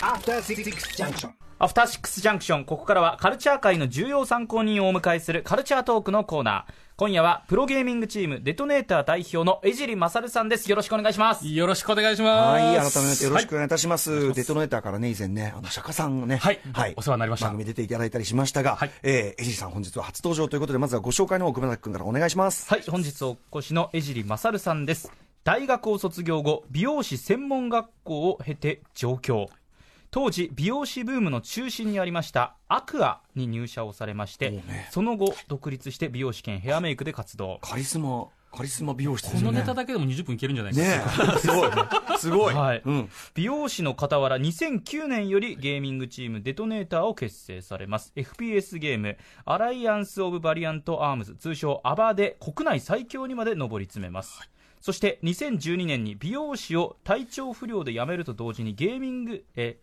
After Six Junction. アフターシックスジャンクション、ここからはカルチャー界の重要参考人をお迎えするカルチャートークのコーナー。今夜はプロゲーミングチームデトネーター代表の江尻勝さんです。よろしくお願いします。よろしくお願いします。はい、改めてよろしくお願いいたします。デトネーターからね、以前ね、あの、釈迦さんがね、はいお世話になりました番組出ていただいたりしましたが、はいえー、エジリさん本日は初登場ということで、まずはご紹介の方、熊崎君からお願いします。はい、本日お越しの江尻勝さんです。大学を卒業後、美容師専門学校を経て上京。当時、美容師ブームの中心にありましたアクアに入社をされまして、ねその後、独立して美容師兼ヘアメイクで活動。カリスマ、カリスマ美容師ですこのよね。ネタだけでも20分いけるんじゃないですか。ねえ、すごい。すごい。はいうん。美容師の傍ら2009年よりゲーミングチームデトネーターを結成されます FPS ゲームアライアンス・オブ・バリアント・アームズ通称アバで国内最強にまで上り詰めます、そして2012年に美容師を体調不良で辞めると同時にゲーミングえ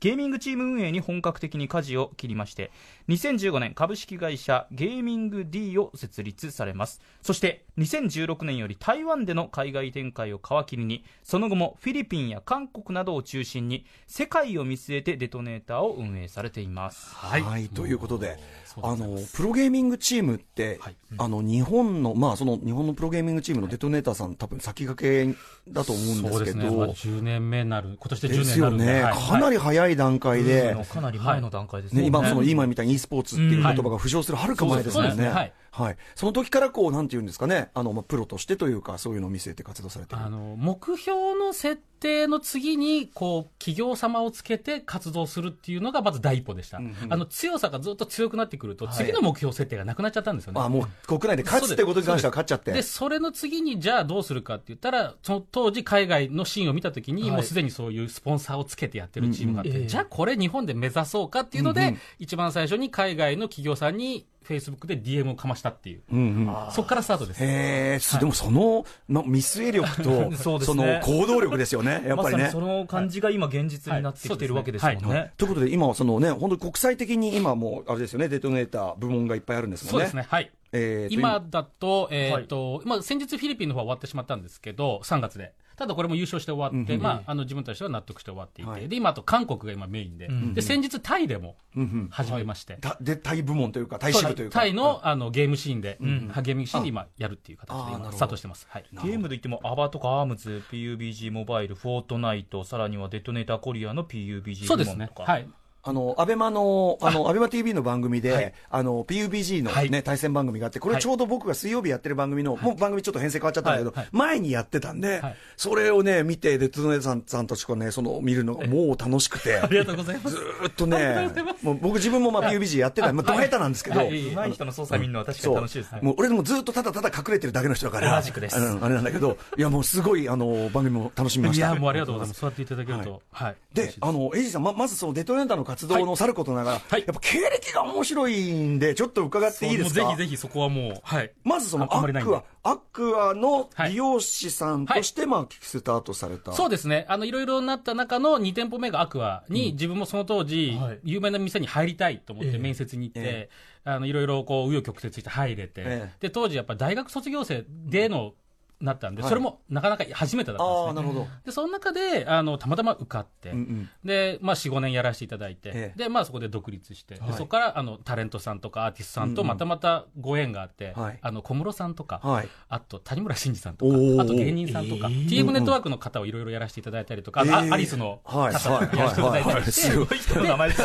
ゲーミングチーム運営に本格的に舵を切りまして2015年株式会社ゲーミング D を設立されます。そして2016年より台湾での海外展開を皮切りにその後もフィリピンや韓国などを中心に世界を見据えてデトネーターを運営されています。はい、ということで、あのプロゲーミングチームって、はい。あの日本の、まあ、その日本のプロゲーミングチームのデトネーターさん、多分先駆けだと思うんですけど、そうですね。まあ、10年目になる。今年で10です年になるんで。よね、はい。かなり早い段階で、のかなり前の段階ですね。ね、今そのね今みたいに e スポーツっていう言葉が浮上するはるか前ですもんね。はいはい。その時からこう、なんていうんですかね、あの、まあ、プロとしてというか、そういうのを見据えて活動されてる。あの、目標の設定の次に、こう、企業様をつけて活動するっていうのがまず第一歩でした。あの、強さがずっと強くなってくると、次の目標設定がなくなっちゃったんですよね。あもう国内で勝つってことに関しては勝っちゃって。で、それの次に、じゃあどうするかって言ったら、その当時海外のシーンを見たときに、はいもうすでにそういうスポンサーをつけてやってるチームがあって、うんうんええじゃあこれ日本で目指そうかっていうので、うんうん一番最初に海外の企業さんに、フェイスブックで DM をかましたっていう。うんうん。そこからスタートです。へえ、すでもその、ま、見据え力と、そうですのね行動力ですよね、やっぱりね。まさにその感じが今現実になってきてるわけですもんね、はいはいということで、今はそのね、本当に国際的に今もう、あれですよね、デトネーター部門がいっぱいあるんですもんね。そうですね。はい。えーと今だと、えっ、と、まあ、先日フィリピンの方は終わってしまったんですけど、3月で。ただこれも優勝して終わって、まあ、あの、自分たちは納得して終わっていて、はい。で、今あと韓国が今メインで、んで、先日タイでも始めまして、たで、タイ部門というか、タイ支部というか。タイの,、あのゲームシーンで、んゲームシーンで今やるっていう形で今スタートしてます。はい。ゲームで言ってもアバとかアームズ PUBG モバイルフォートナイトさらにはデトネーターコリアの PUBG そうですね部門と。か。はい。あの、アベマの、あの、アベマ TV の番組で、はい。あの、PUBG のはい。ね、対戦番組があって、これはい。ちょうど僕が水曜日やってる番組の、もう番組ちょっと編成変わっちゃったんだけど、前にやってたんで、はい。それをね、見て、デトネーターさんさんたちがね、その、見るのがもう楽しくて、ありがとうございます。ずーっとね、もう僕自分もまあ PUBG やってた、まあ、ド下手なんですけど、はい。上手い人の操作見るのは確かに楽しいですね、もう俺でもずっとただただ隠れてるだけの人だから、同じくです。あれなんだけど、いやもうすごい、あの、番組も楽しみました。いや、もうありがとうございます。そうやっていただけると。はい。で、あの、エイジさん、ま、まずそのデトネーターの活動のさることながら、はい。やっぱ経歴が面白いんで、ちょっと伺っていいですか？ぜひぜひそこはもう、はい。まずそのアクア、アクアのはい。美容師さんとして、まあ、スタートされた。そうですね。あの、いろいろなった中の2店舗目がアクアに、自分もその当時、はい。有名な店に入りたいと思っええ。て面接に行って、え。あの、いろいろこう、紆余曲折して入れて、ええ。で、当時やっぱ大学卒業生での、なったんで、はい。それもなかなか初めてだったんですね。ああ、なるほど。で、その中で、あの、たまたま受かって、うんうん。で、まあ、4、5年やらせていただいて、ええ。で、まあ、そこで独立して、ではい。そこから、あの、タレントさんとかアーティストさんとうんうん。またまたご縁があって、はい。あの、小室さんとか、はい。あと、谷村新司さんとかあと芸人さんとか、えー。TM ネットワークの方をいろいろやらせていただいたりとか、あえー。アリスの方はい。やらせていただいたりして、すごい。人の名前です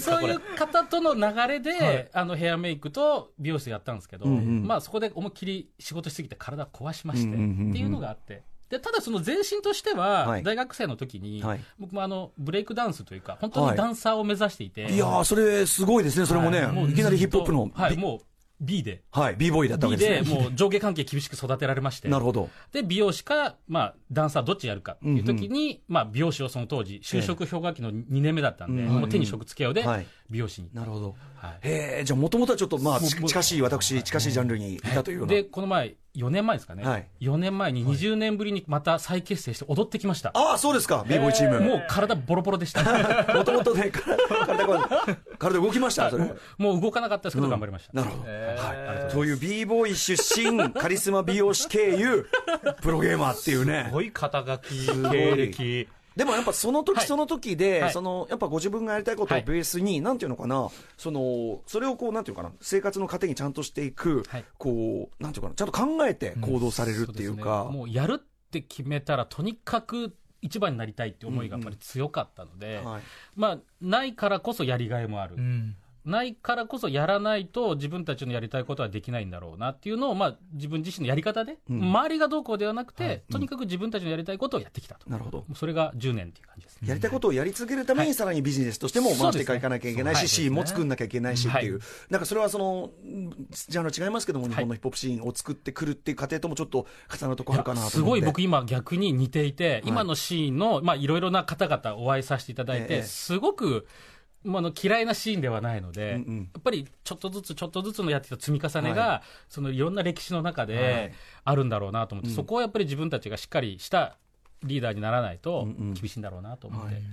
そういう方との流れで、はい。あのヘアメイクと美容室やったんですけど、うんうん。まあ、そこで思いっきり仕事しすぎて体壊しまして、うんうんうんうん。っていうのがあって。でただその前身としては、はい。大学生の時に、はい。僕もあのブレイクダンスというか、本当にダンサーを目指していて、いやー、それすごいですね、それもね、はいい、きなりヒップホップの、はい、ビもう B で、はい、b ボーイだったわ B けですね。でもう上下関係厳しく育てられまして、なるほど。で、美容師か、まあ、ダンサーどっちやるかっていう時に、まあ、美容師をその当時、就職氷河期の2年目だったんで、うんもう手に職つけようではい、美容師に。なるほど。はい。へえ、じゃあもともとはちょっと、まあ、近しい、私、近しいジャンルにいたというような。で、この前、4年前ですかね、はい4年前に20年ぶりにまた再結成して踊ってきました。ああ、そうですか、b ボーイチーム。もう体ボロボロでした。もともとね、体が、体動きました、それ。もう動かなかったですけど、頑張りました。なるほど。えーはい。そういう b ボーイ出身、カリスマ美容師経由、プロゲーマーっていうねす。ごい肩書き経歴でもやっぱその時はい。その時で、はい。そのやっぱご自分がやりたいことをはい。ベースに、なんていうのかな、そのそれをこうなんていうのかな、生活の糧にちゃんとしていく、はい。こうなんていうのかな、ちゃんと考えて行動されるっていうか、そですね。もうやるって決めたら、とにかく一番になりたいって思いがやっぱり強かったので、はい。まあ、ないからこそやりがいもある。うんないからこそやらないと自分たちのやりたいことはできないんだろうなっていうのを、まあ、自分自身のやり方で、うん。周りがどうこうではなくて、はい。とにかく自分たちのやりたいことをやってきたと。なるほど。それが10年っていう感じです。ね。やりたいことをやり続けるために、はい。さらにビジネスとしても回していかなきゃいけないし、シーンも作んなきゃいけないしっていう、はなんかそれはその、んジャンル違いますけども、日本のヒップホップシーンを作ってくるっていう過程ともちょっと重なるところあるかなと思って。すごい僕今逆に似ていて、今のシーンの、まあいろいろな方々お会いさせていただいて、ええ。すごく、まあ、あの嫌いなシーンではないので、うんうん。やっぱりちょっとずつちょっとずつのやってきた積み重ねが、はそのいろんな歴史の中はい。であるんだろうなと思って、うん。そこはやっぱり自分たちがしっかりしたリーダーにならないと厳しいんだろうなと思って。はい。はい。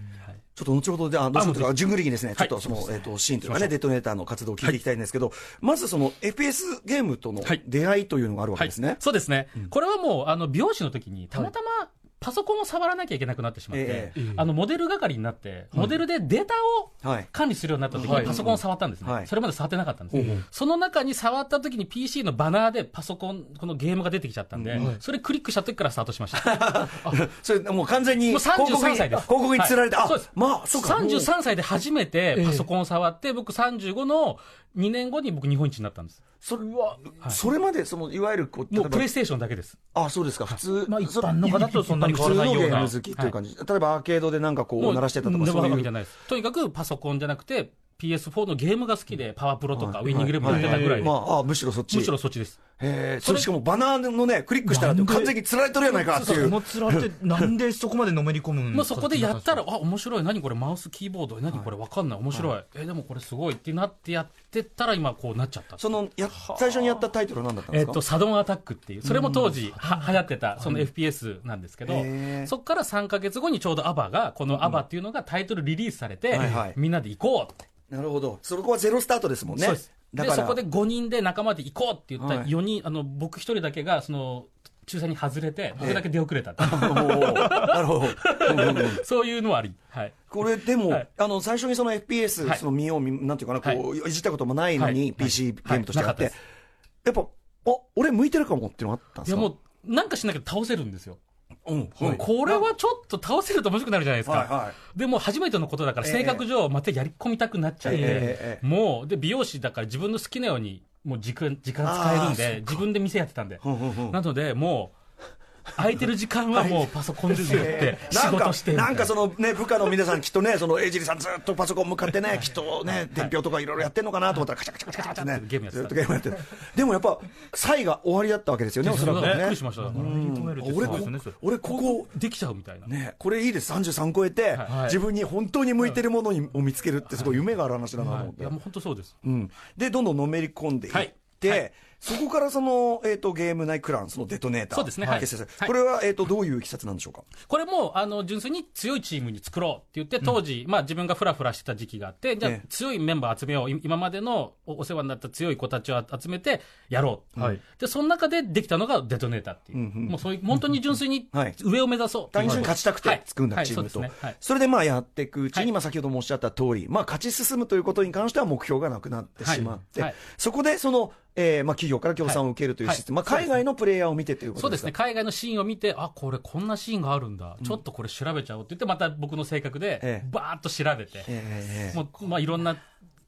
ちょっと後ほどで、あ、どうしようとか、順繰りにですね、ちょっとその、はいえっと、シーンというかね、デトネーターの活動を聞いていきたいんですけど、まずその FPS ゲームとのはい出会いというのがあるわけはいですね。そうですね、これはもうあの美容師の時にたまたまパソコンを触らなきゃいけなくなってしまって、ええ。あのモデル係になって、モデルでデータをはい。管理するようになった時はい。にパソコンを触ったんですね、はい。それまで触ってなかったんです、その中に触った時に PC のバナーでパソコン、このゲームが出てきちゃったんで、うんそれクリックした時からスタートしました。それ、もう完全に、もう広告に、33歳です。広告に釣られて、あはいそうです、まあ、そうか。もう33歳で初めてパソコンを触って、僕35の2年後に僕日本一になったんです。それは、それまで、その、いわゆる、こう、もうプレイステーションだけです。あ、そうですか、普通。まあ一般の方とそんなに変わらないような普通のゲーム好きっていう感じ。例えばアーケードでなんかこう、鳴らしてたとか、もそういう。わけじゃないです。とにかくパソコンじゃなくて、PS4 のゲームが好きで、パワープロとかはい。ウィニングレブンやってたぐらいで、まあ、あむしろそっち。むしろそっちです。へえ、それしかもバナーのね、クリックしたら完全に釣られてるやないかっていう。その面って なんでそこまでのめり込むんまあ、そこでやったら、あ、面白い、何これ、マウス、キーボード、何これ、わかんない、面白い、え、でもこれすごいってなってやってったら、今、こうなっちゃった。その、や、最初にやったタイトルは何だったんですか？えっと、サドンアタックっていう、それも当時、は、流行ってた、その FPS なんですけどそこから3ヶ月後にちょうどアバが、このアバっていうのがタイトルリリースされてみんなで行こうって。なるほど。そこはゼロスタートですもんね。そうです。で、そこで5人で仲間で行こうって言ったはい。4人、あの、僕一人だけが、その、抽選に外れて、僕だけ出遅れた。そういうのはあり。はい。これでも、はい。あの、最初にその FPS、はい。その見よう見、なんていうかな、こう、い、じったこともないのに、はい。PC ゲームとしてやって、やっぱ、あ、俺向いてるかもっていうのがあったんですか？いやもう、なんかしなきゃ倒せるんですよ。うん、これはちょっと倒せると面白くなるじゃないですか。はいはい。でも初めてのことだから、ええ。性格上、またやり込みたくなっちゃって、ええええもう、で、美容師だから自分の好きなように、もう時間、時間使えるんで、自分で店やってたんで。なので、もう、空いてる時間はもうパソコンでずっと仕なんか事してな。んかそのね、部下の皆さんきっとね、そのエイジリさんずっとパソコン向かってね、きっとね、伝票とかいろいろやってんのかなと思ったら、カチャカチャカチャカチャってね、ゲームやってたずっとゲームやってる。でもやっぱ、歳が終わりだったわけですよね、おそらくびっくりねし。ました。だから俺こ俺ここ、できちゃうみたいな。ね、これいいです、33超えて、はい。自分に本当に向いてるものにを見つけるって、すごい夢がある話だなと思って。はい。い。や、。もう本当そうです。うん、で、どんどんのめり込んでいって、そこからその、えっ、と、ゲーム内クラン、そのデトネーター。そうですね。はい。これは、えっ、と、どういういきさつなんでしょうか？これも、あの、純粋に強いチームに作ろうって言って、当時、まあ自分がフラフラしてた時期があって、じゃあええ。強いメンバー集めよう。い今までのおお世話になった強い子たちを集めてやろう。はい。で、その中でできたのがデトネーターっていう。うんうんもうそういう、本当に純粋にはい。上を目指そう単純に勝ちたくて作るんだ、はい。チームと。はい。そねれでまあやっていくうちに、はい。まあ先ほどもおっしゃった通り、まあ勝ち進むということに関しては目標がなくなってしまって、そこでその、えーまあ企業から協賛を受けるというシステム、はいまあ海外のプレイヤーを見てということでか？そうですすね。海外のシーンを見て、あ、これこんなシーンがあるんだ。ちょっとこれ調べちゃおうって言って、また僕の性格ええ。で、バーッと調べて、えーもう、まあ、いろんな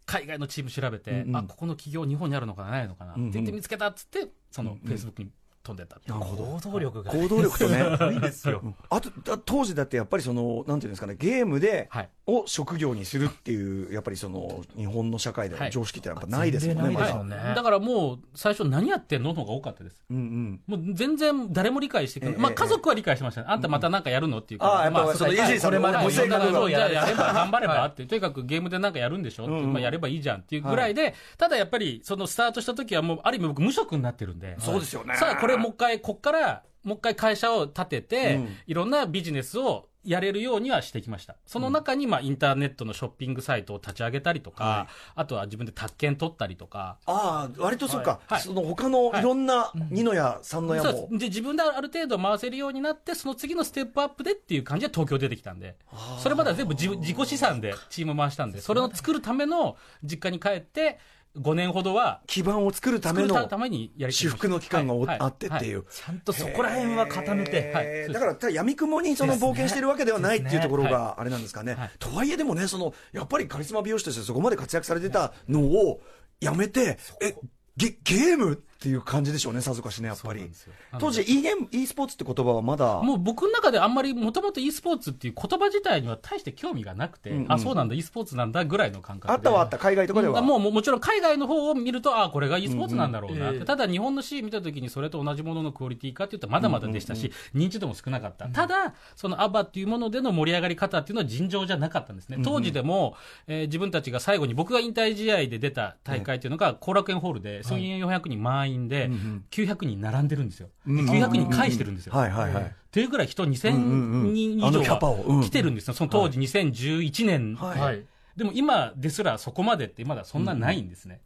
海外のチーム調べて、うんうん。あ、ここの企業日本にあるのかな、ないのかな、うんうんって言って見つけたっつって、その、フェイスブックに飛んでった。行動力が。行動力とね。いいですよ。あと、だ当時だってやっぱりその、なんていうんですかね、ゲームで、はい。を職業にするっていう、やっぱりその、日本の社会でのはい。常識ってやっぱないですもんね、全然まだないですもんね。だ。からもう、最初何やってんのの方が多かったです。うんうん。もう全然誰も理解してくれない。まあええ。家族は理解してましたね。あんたまたなんかやるのっていうああやっぱまあそのイージーさんのこれまでご性格が。そうじゃあやれば頑張ればはいって、とにかくゲームでなんかやるんでしょって、うんうん。まあやればいいじゃんっていうぐらいで、ただやっぱりそのスタートした時はもうある意味僕無職になってるんで。そうですよね。さあこれもう一回、こっから、もう一回会社を立てて、うん。いろんなビジネスをやれるようにはしてきました。その中に、まあ、インターネットのショッピングサイトを立ち上げたりとか、はい。あとは自分で宅建取ったりとか、ああ、割とそっか、はい。その他のいろんな二の矢、三の矢も。で自分である程度回せるようになって、その次のステップアップでっていう感じで東京出てきたんで、それまでは全部自自己資産でチーム回したんで、それを作るための実家に帰って、5年ほどは基盤を作るためのためにやり至福の期間がおはい。あってっていう。ちゃんとそこら辺は固めて、だから、ただ闇雲にその冒険してるわけではないっていうところがあれなんですかね。はい。とはいえでもね、その、やっぱりカリスマ美容師としてそこまで活躍されてたのをやめて、え、ゲゲームっていう感じでしょうね、さぞかしね、やっぱり。当時、e ゲーム、e スポーツって言葉はまだ。もう僕の中であんまりもともと e スポーツっていう言葉自体には大して興味がなくて、うんうん。あ、そうなんだ、e スポーツなんだぐらいの感覚で。あったはあった、海外とかでは。もうもちろん海外の方を見ると、あこれが e スポーツなんだろうなうんうんええただ日本のシーン見たときにそれと同じもののクオリティかっていうとまだまだでしたし、認知度も少なかった、ただ、そのアバっていうものでの盛り上がり方っていうのは尋常じゃなかったんですね、当時でも、えー自分たちが最後に僕が引退試合で出た大会っていうのが後楽園ホールで1400人満員で900人並んでるんですよ、で900人返してるんですよ。っていうぐらい人うんうん2000うん。人以上は来てるんですよ、その当時2011年。はい。はい。でも今ですらそこまでってまだそんなないんですね。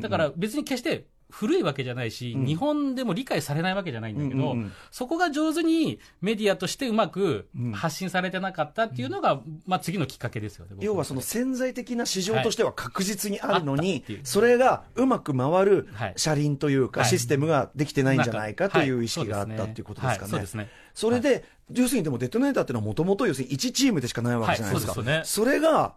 だから別に決して古いわけじゃないし、日本でも理解されないわけじゃないんだけど、そこが上手にメディアとしてうまく発信されてなかったっていうのが、まあ次のきっかけですよね。僕要はその潜在的な市場としては確実にあるのにったっていう、それがうまく回るはい。車輪というか、はい。システムができてないんじゃないかというは意識があったっていうことですかね。はい。それで、要するにでもデトネーターっていうのはもともと要するに1チームでしかないわけじゃないですか。はい。そすそれが、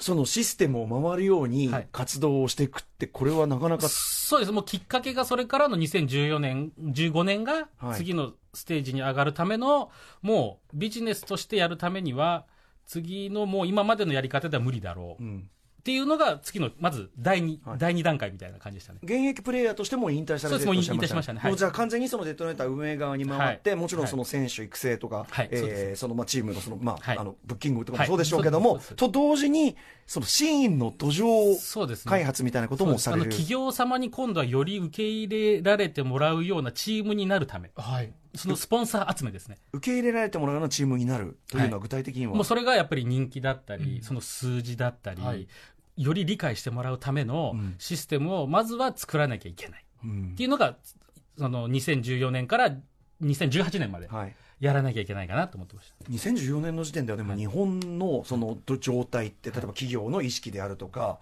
そのシステムを回るようにはい活動をしていくって、これはなかなか、そうです。もうきっかけがそれからの2014年、15年がはい次のステージに上がるための、もうビジネスとしてやるためには、次のもう今までのやり方では無理だろう。うんっていうのが次の、まず第二、はい。第二段階みたいな感じでしたね。現役プレイヤーとしても引退されてるそうですもう引退しましたね。じゃあ完全にそのデトネーター運営側に回って、はい。もちろんその選手育成とか、はい。えーでそのまあチームのそのまあ、はい。あのブッキングとかもはい。そうでしょうけども、と同時にそのシーンの土壌。開発みたいなこともされる。そうです。あの企業様に今度はより受け入れられてもらうようなチームになるため、はい。そのスポンサー集めですね。受け入れられてもらうようなチームになるというのは具体的には、もうそれがやっぱり人気だったり、その数字だったり、はいより理解してもらうためのうんシステムをまずは作らなきゃいけない。うんっていうのが、その2014年から2018年まではい、やらなきゃいけないかなと思ってました。2014年の時点ではでも日本のその状態って例えば企業の意識であるとか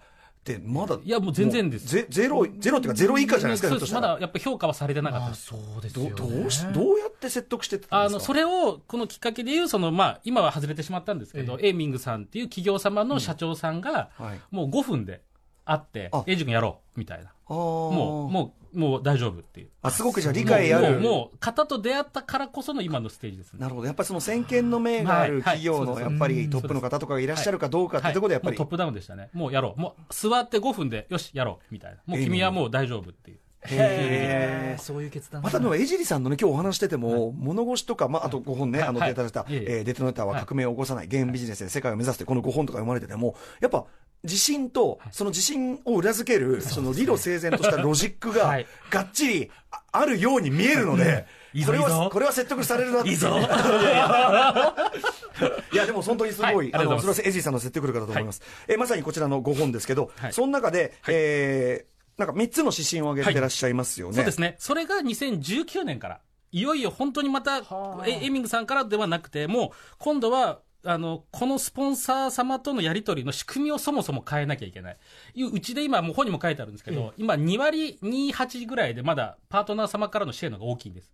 ってまだいやもう全然です。ゼゼロゼロっていうかゼロ以下じゃないですかまだやっぱ評価はされてなかった。そうですよね。どどうしどうやって説得してたんですか？あのそれをこのきっかけでいうその、まあ、今は外れてしまったんですけど、エイミングさんっていう企業様の社長さんが、はい。もう5分で会ってあ、エイジ君やろうみたいな、もうもうもう大丈夫っていう、あすごくじゃあ理解ある。もうもうもう方と出会ったからこその今のステージですね。なるほど。やっぱりその先見の明があるはい企業のはいやっぱりトップの方とかがいらっしゃるかどうかってところでやっぱり。トップダウンでしたね、もうやろう、もう座って5分で、よし、やろうみたいな、もう君はもう大丈夫っていう。へー。そういう決断またでも江尻さんのね今日お話してても、物腰とか、まあ、あと5本ね、あのはい。データ出した、いえいえ。えーデトネーターは革命を起こさない、ゲームビジネスで世界を目指すってこの5本とか読まれててもやっぱ自信とその自信を裏付ける、その理路整然としたロジックがはい。がっちりああるように見えるので、これはこれは説得されるなって。いいぞ。いや、でも本当にすごい、はい。あの、それはエジーさんの説得力だと思います。えーまさにこちらの5本ですけど、はい。その中で、えーなんか3つの指針を挙げてらっしゃいますよね。そうですね。それが2019年から、いよいよ本当にまた、えエミングさんからではなくて、もう今度は、あの、このスポンサー様とのやり取りの仕組みをそもそも変えなきゃいけない。いううちで今、もう本にも書いてあるんですけど、今2割28ぐらいでまだパートナー様からの支援の方が大きいんです。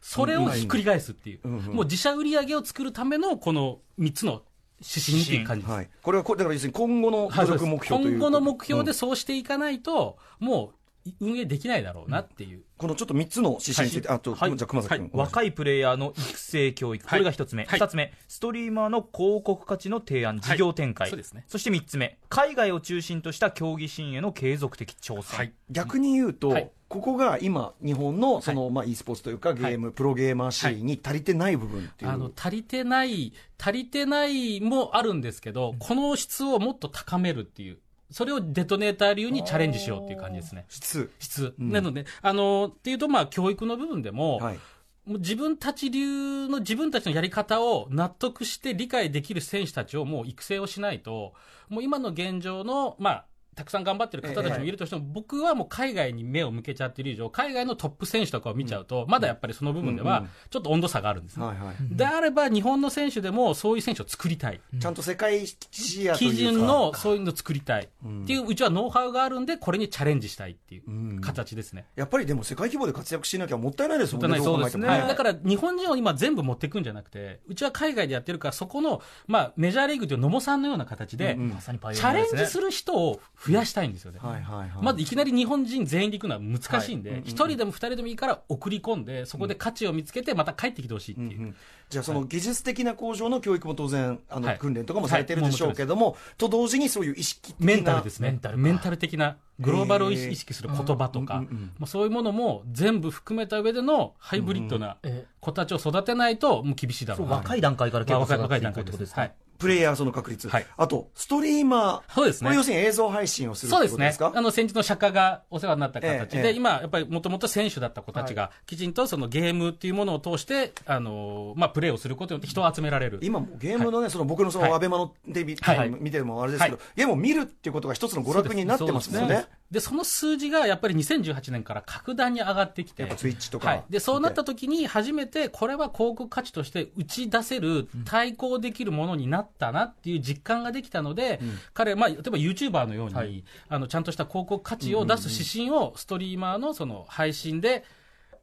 それをひっくり返すっていう。うんうんもう自社売り上げを作るためのこの3つの指針っていう感じです。はい。これはこ、だから要するに今後のはい努力目標という今後の目標うんでそうしていかないと、もう運営できないだろうなっていう。このちょっと3つの指針について、あと、はい。じゃあ熊崎君。若いプレイヤーの育成教育、これが一つ目、はい。二つ目、ストリーマーの広告価値の提案、事業展開、そうですね。そして三つ目、海外を中心とした競技シーンへの継続的挑戦。はい。逆に言うと、はい。ここが今、日本のその、まあ、e スポーツというか、ゲーム、プロゲーマーシーンに足りてない部分っていう。あの足りてない、足りてないもあるんですけど、この質をもっと高めるっていう、それをデトネーター流にチャレンジしようっていう感じですね。質。質。んなので、あの、っていうと、まあ、教育の部分でも、はい。もう自分たち流の自分たちのやり方を納得して理解できる選手たちをもう育成をしないと、もう今の現状の、まあ、たくさん頑張ってる方たちもいるとしても、僕はもう海外に目を向けちゃってる以上、海外のトップ選手とかを見ちゃうと、まだやっぱりその部分ではちょっと温度差があるんですね。であれば、日本の選手でもそういう選手を作りたい。ちゃんと世界視野基準のそういうのを作りたい。うんっていう、うちはノウハウがあるんで、これにチャレンジしたいっていううん。形ですね。やっぱりでも世界規模で活躍しなきゃもったいないですもんね。もったいない。ど考えてもそうですね。はい、だから日本人を今全部持っていくんじゃなくて、うちは海外でやってるから、そこの、まあ、メジャーリーグという野茂さんのような形で、うんうん。まさにパイオチャレンジする人を増やしたいんですよね。はいはいはい。まずいきなり日本人全員で行くのは難しいんで、はい。うんうん一、人でも二人でもいいから送り込んで、そこで価値を見つけて、また帰ってきてほしいっていう。うんうん。じゃあその技術的な向上の教育も当然、あのはい。訓練とかもされてるでしょうけども、と同時にそういう意識メンタルですね。メンタルか。メンタル的な、グローバルを意識する言葉とか、そういうものも全部含めた上でのハイブリッドなえ子たちを育てないと、もう厳しいだろうう若い段階から結構育っていくってことですか、はい。プレイヤーその確率、はい。あとストリーマー、そうですね。これ要するに映像配信をするそうですね。あの、先日の釈迦がお世話になった形で、ええええ。今、やっぱりもともと選手だった子たちが、きちんとそのゲームっていうものを通して、あの、まあ、プレーをすることによって人を集められる。今ゲームのね、その僕のそのはい。アベマのテレビ、はい。見てもあれですけど、はゲームを見るっていうことが一つの娯楽になってますもんね。でその数字がやっぱり2018年から格段に上がってきて。やっぱ Twitch とか。はい。で、そうなった時に初めて、これは広告価値として打ち出せる、対抗できるものになったなっていう実感ができたので、彼、まあ、例えば YouTuber のように、はい。あの、ちゃんとした広告価値を出す指針をストリーマーのその配信で、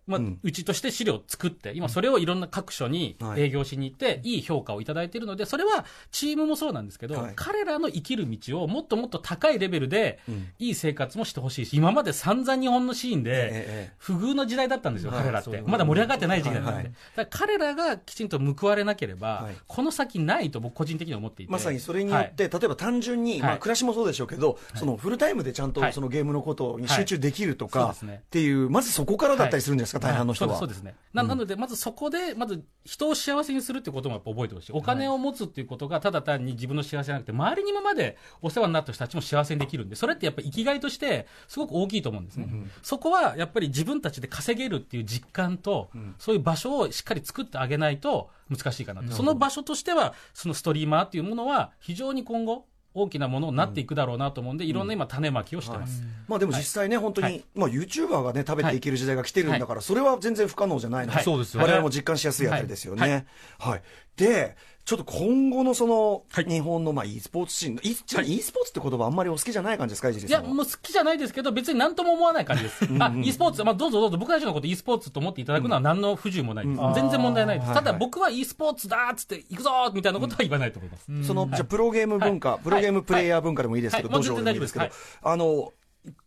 まあうん、うちとして資料を作って、今それをいろんな各所にはい。営業しに行って、いい評価をいただいているので、それはチームもそうなんですけど、はい。彼らの生きる道をもっともっと高いレベルでうん、いい生活もしてほしいし、今まで散々日本のシーンで、ええ不遇の時代だったんですよ、はい彼らって。まだ盛り上がってない時期だったんで。はいはい。だから彼らがきちんと報われなければ、はい。この先ないと僕個人的には思っていて。まさにそれによって、例えば単純に、まあ、はい暮らしもそうでしょうけど、そのフルタイムでちゃんとはい。そのゲームのことに集中できるとか、っていう、まずそこからだったりするんですか、はい大半の人は。そうですそうですね。ななので、まずそこで、まず人を幸せにするってこともやっぱ覚えてほしい。お金を持つっていうことが、ただ単に自分の幸せじゃなくて、周りに今までお世話になった人たちも幸せにできるんで、それってやっぱり生きがいとして、すごく大きいと思うんですね。そこはやっぱり自分たちで稼げるっていう実感と、そういう場所をしっかり作ってあげないと難しいかなと。その場所としては、そのストリーマーっていうものは、非常に今後、大きなものになっていくだろうなと思うんで、いろんな今、種まきをしてます。まあでも実際ね、本当に、はい。まあ YouTuber がね、食べていける時代が来てるんだから、それは全然不可能じゃないの。で、はい。そうですよね。我々も実感しやすいあたりですよね。は。はい。で、ちょっと今後のその、はい。日本のまあ e スポーツシーン、e ちなみに e スポーツって言葉あんまりお好きじゃない感じですか、いや。もう好きじゃないですけど、別になんとも思わない感じです。あ、e スポーツ、まあどうぞどうぞ、僕たちのこと e スポーツと思っていただくのは何の不自由もないです。うん。全然問題ないです。ただはい。はい僕は e スポーツだーっつって行くぞーみたいなことは言わないと思います。その、じゃあプロゲーム文化、はい。プロゲームプレイヤー文化でもいいですけど、はい。どうしようでもいいですけど、あの、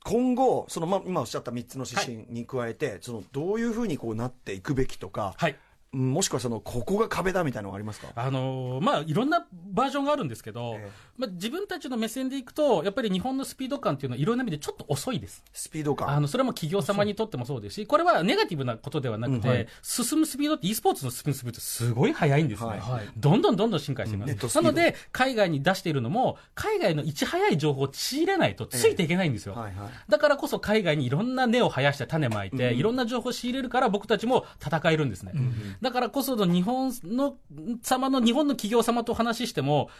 今後、その、ま、今おっしゃった3つの指針に加えて、その、どういうふうにこうなっていくべきとか、はい。うんもしくはその、ここが壁だみたいなのがありますか？あのーまあ、いろんなバージョンがあるんですけど、ええまあ、自分たちの目線でいくと、やっぱり日本のスピード感っていうのは、いろんな意味でちょっと遅いです。スピード感。あの、それも企業様にとってもそうですし、これはネガティブなことではなくて、うんはい進むスピードって e スポーツの進むスピードってすごい速いんですね。はいはいどんどんどんどん進化しています。ネットスピードなので、海外に出しているのも、海外のいち早い情報を仕入れないとついていけないんですよ。はいはい。だからこそ海外にいろんな根を生やして種まいて、うんいろんな情報を仕入れるから僕たちも戦えるんですね。だからこその日本の様の、日本の企業様とお話ししても、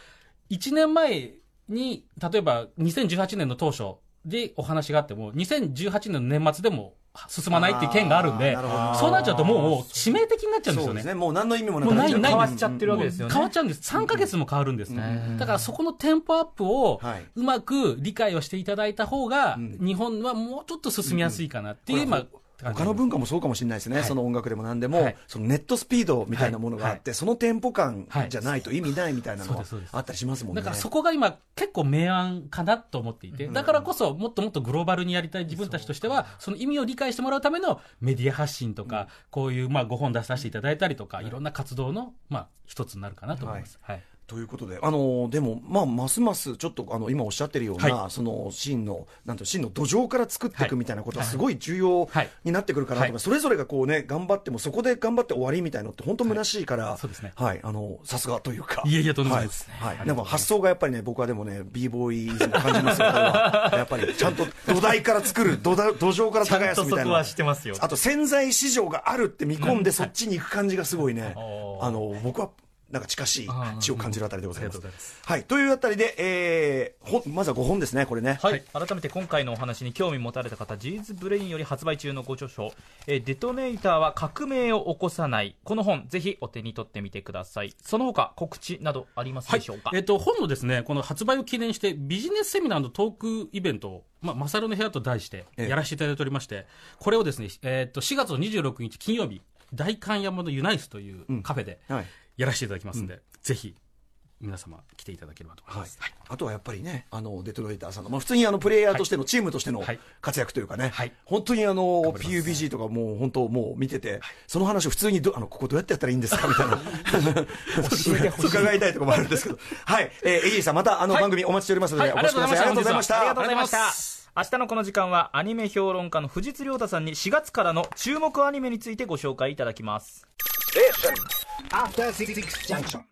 1年前に、例えば2018年の当初でお話があっても、2018年の年末でも進まないっていう件があるんでそうなっちゃうともう致命的になっちゃうんですよね。ね。もう何の意味もなもうないない変わっちゃってるわけですよね変わっちゃうんです。3ヶ月も変わるんですね。うんだからそこのテンポアップをはいうまく理解をしていただいた方が、ん日本はもうちょっと進みやすいかなっていう、うんまあ、他の文化もそうかもしれないですね、はい。その音楽でも何でも、はい。そのネットスピードみたいなものがあって、そのテンポ感はいじゃないと意味ないみたいなのはそうですそうです。あったりしますもんね。だからそこが今結構明暗かなと思っていて、だからこそもっともっとグローバルにやりたい自分たちとしては、その意味を理解してもらうためのメディア発信とか、こういうまあ5本出させていただいたりとか、いろんな活動のまあ一つになるかなと思います。はい。ということで、あのでも、まあ、ますますちょっとあの今おっしゃってるような、はその真の、なんていうの真の土壌から作っていくみたいなことは、はい。すごい重要はい。になってくるかなと思い。ます、それぞれがこうね、頑張っても、そこで頑張って終わりみたいのって、本当虚しいから、さすがというか、いえいえとんでもないですね。はい、でも発想がやっぱりね、僕はでもね、b ボーイズムを感じますよ、やっぱりちゃんと土台から作る、土台土壌から耕すみたいな。あと潜在市場があるって見込んで、そっちに行く感じがすごいね、あの僕はなんか近しい血を感じるあたりでございます。といます。はい、というあたりで、えー、ほまずは5本ですね、これね。はい、改めて今回のお話に興味持たれた方、ジーズブレインより発売中のご著書、えー DeToNator は革命を起こさない。この本、ぜひお手に取ってみてください。その他、告知などありますでしょうか、えっと、本のですね、この発売を記念して、ビジネスセミナーのトークイベントを、まあ、マサルの部屋と題して、ええ。やらせていただいておりまして、これをですね、えっと、4月の26日金曜日、大観山のユナイスというカフェではいやらせていただきますんで、ぜひ、皆様来ていただければと思いはいます。はい、あとはやっぱりね、あのデトロイターさんの、まあ、普通にあのプレイヤーとしての、チームとしてのはい。活躍というかね、はい。本当にあの PUBG とかもう本当、もう見てて、その話を普通にどあの、ここどうやってやったらいいんですか？みたいな、伺いたいところもあるんですけど、はい、えー、エイジーさん、またあの番組お待ちしておりますので、はい。お越しください。ありがとうございました。ありがとうございました。明日のこの時間はアニメ評論家の藤津亮太さんに4月からの注目アニメについてご紹介いただきます。After Six Junction.